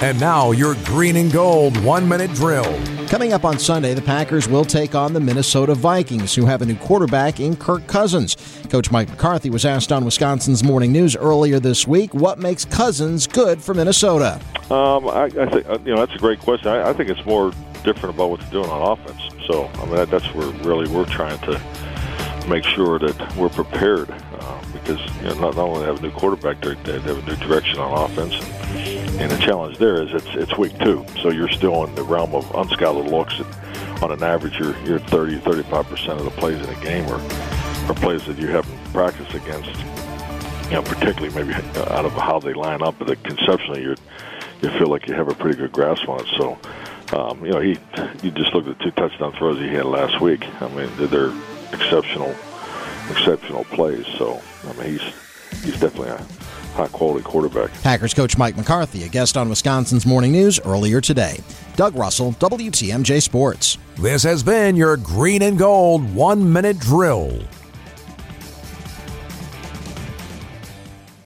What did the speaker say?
And now your green and gold one minute drill. Coming up on Sunday, the Packers will take on the Minnesota Vikings, who have a new quarterback in Kirk Cousins. Coach Mike McCarthy was asked on Wisconsin's Morning News earlier this week what makes Cousins good for Minnesota. Um, I, I think uh, you know that's a great question. I, I think it's more different about what they're doing on offense. So I mean that, that's where really we're trying to make sure that we're prepared because you know, not, not only have a new quarterback, they have a new direction on offense. And, and the challenge there is it's it's week two, so you're still in the realm of unscouted looks. And on an average, you're you're 30 35 percent of the plays in a game are are plays that you haven't practiced against. You know, particularly maybe out of how they line up, but conceptually, you you feel like you have a pretty good grasp on it. So, um, you know, he you just look at the two touchdown throws he had last week. I mean, they're exceptional, exceptional plays. So, I mean, he's he's definitely a high quality quarterback. Packers coach Mike McCarthy, a guest on Wisconsin's Morning News earlier today. Doug Russell, WTMJ Sports. This has been your green and gold one minute drill.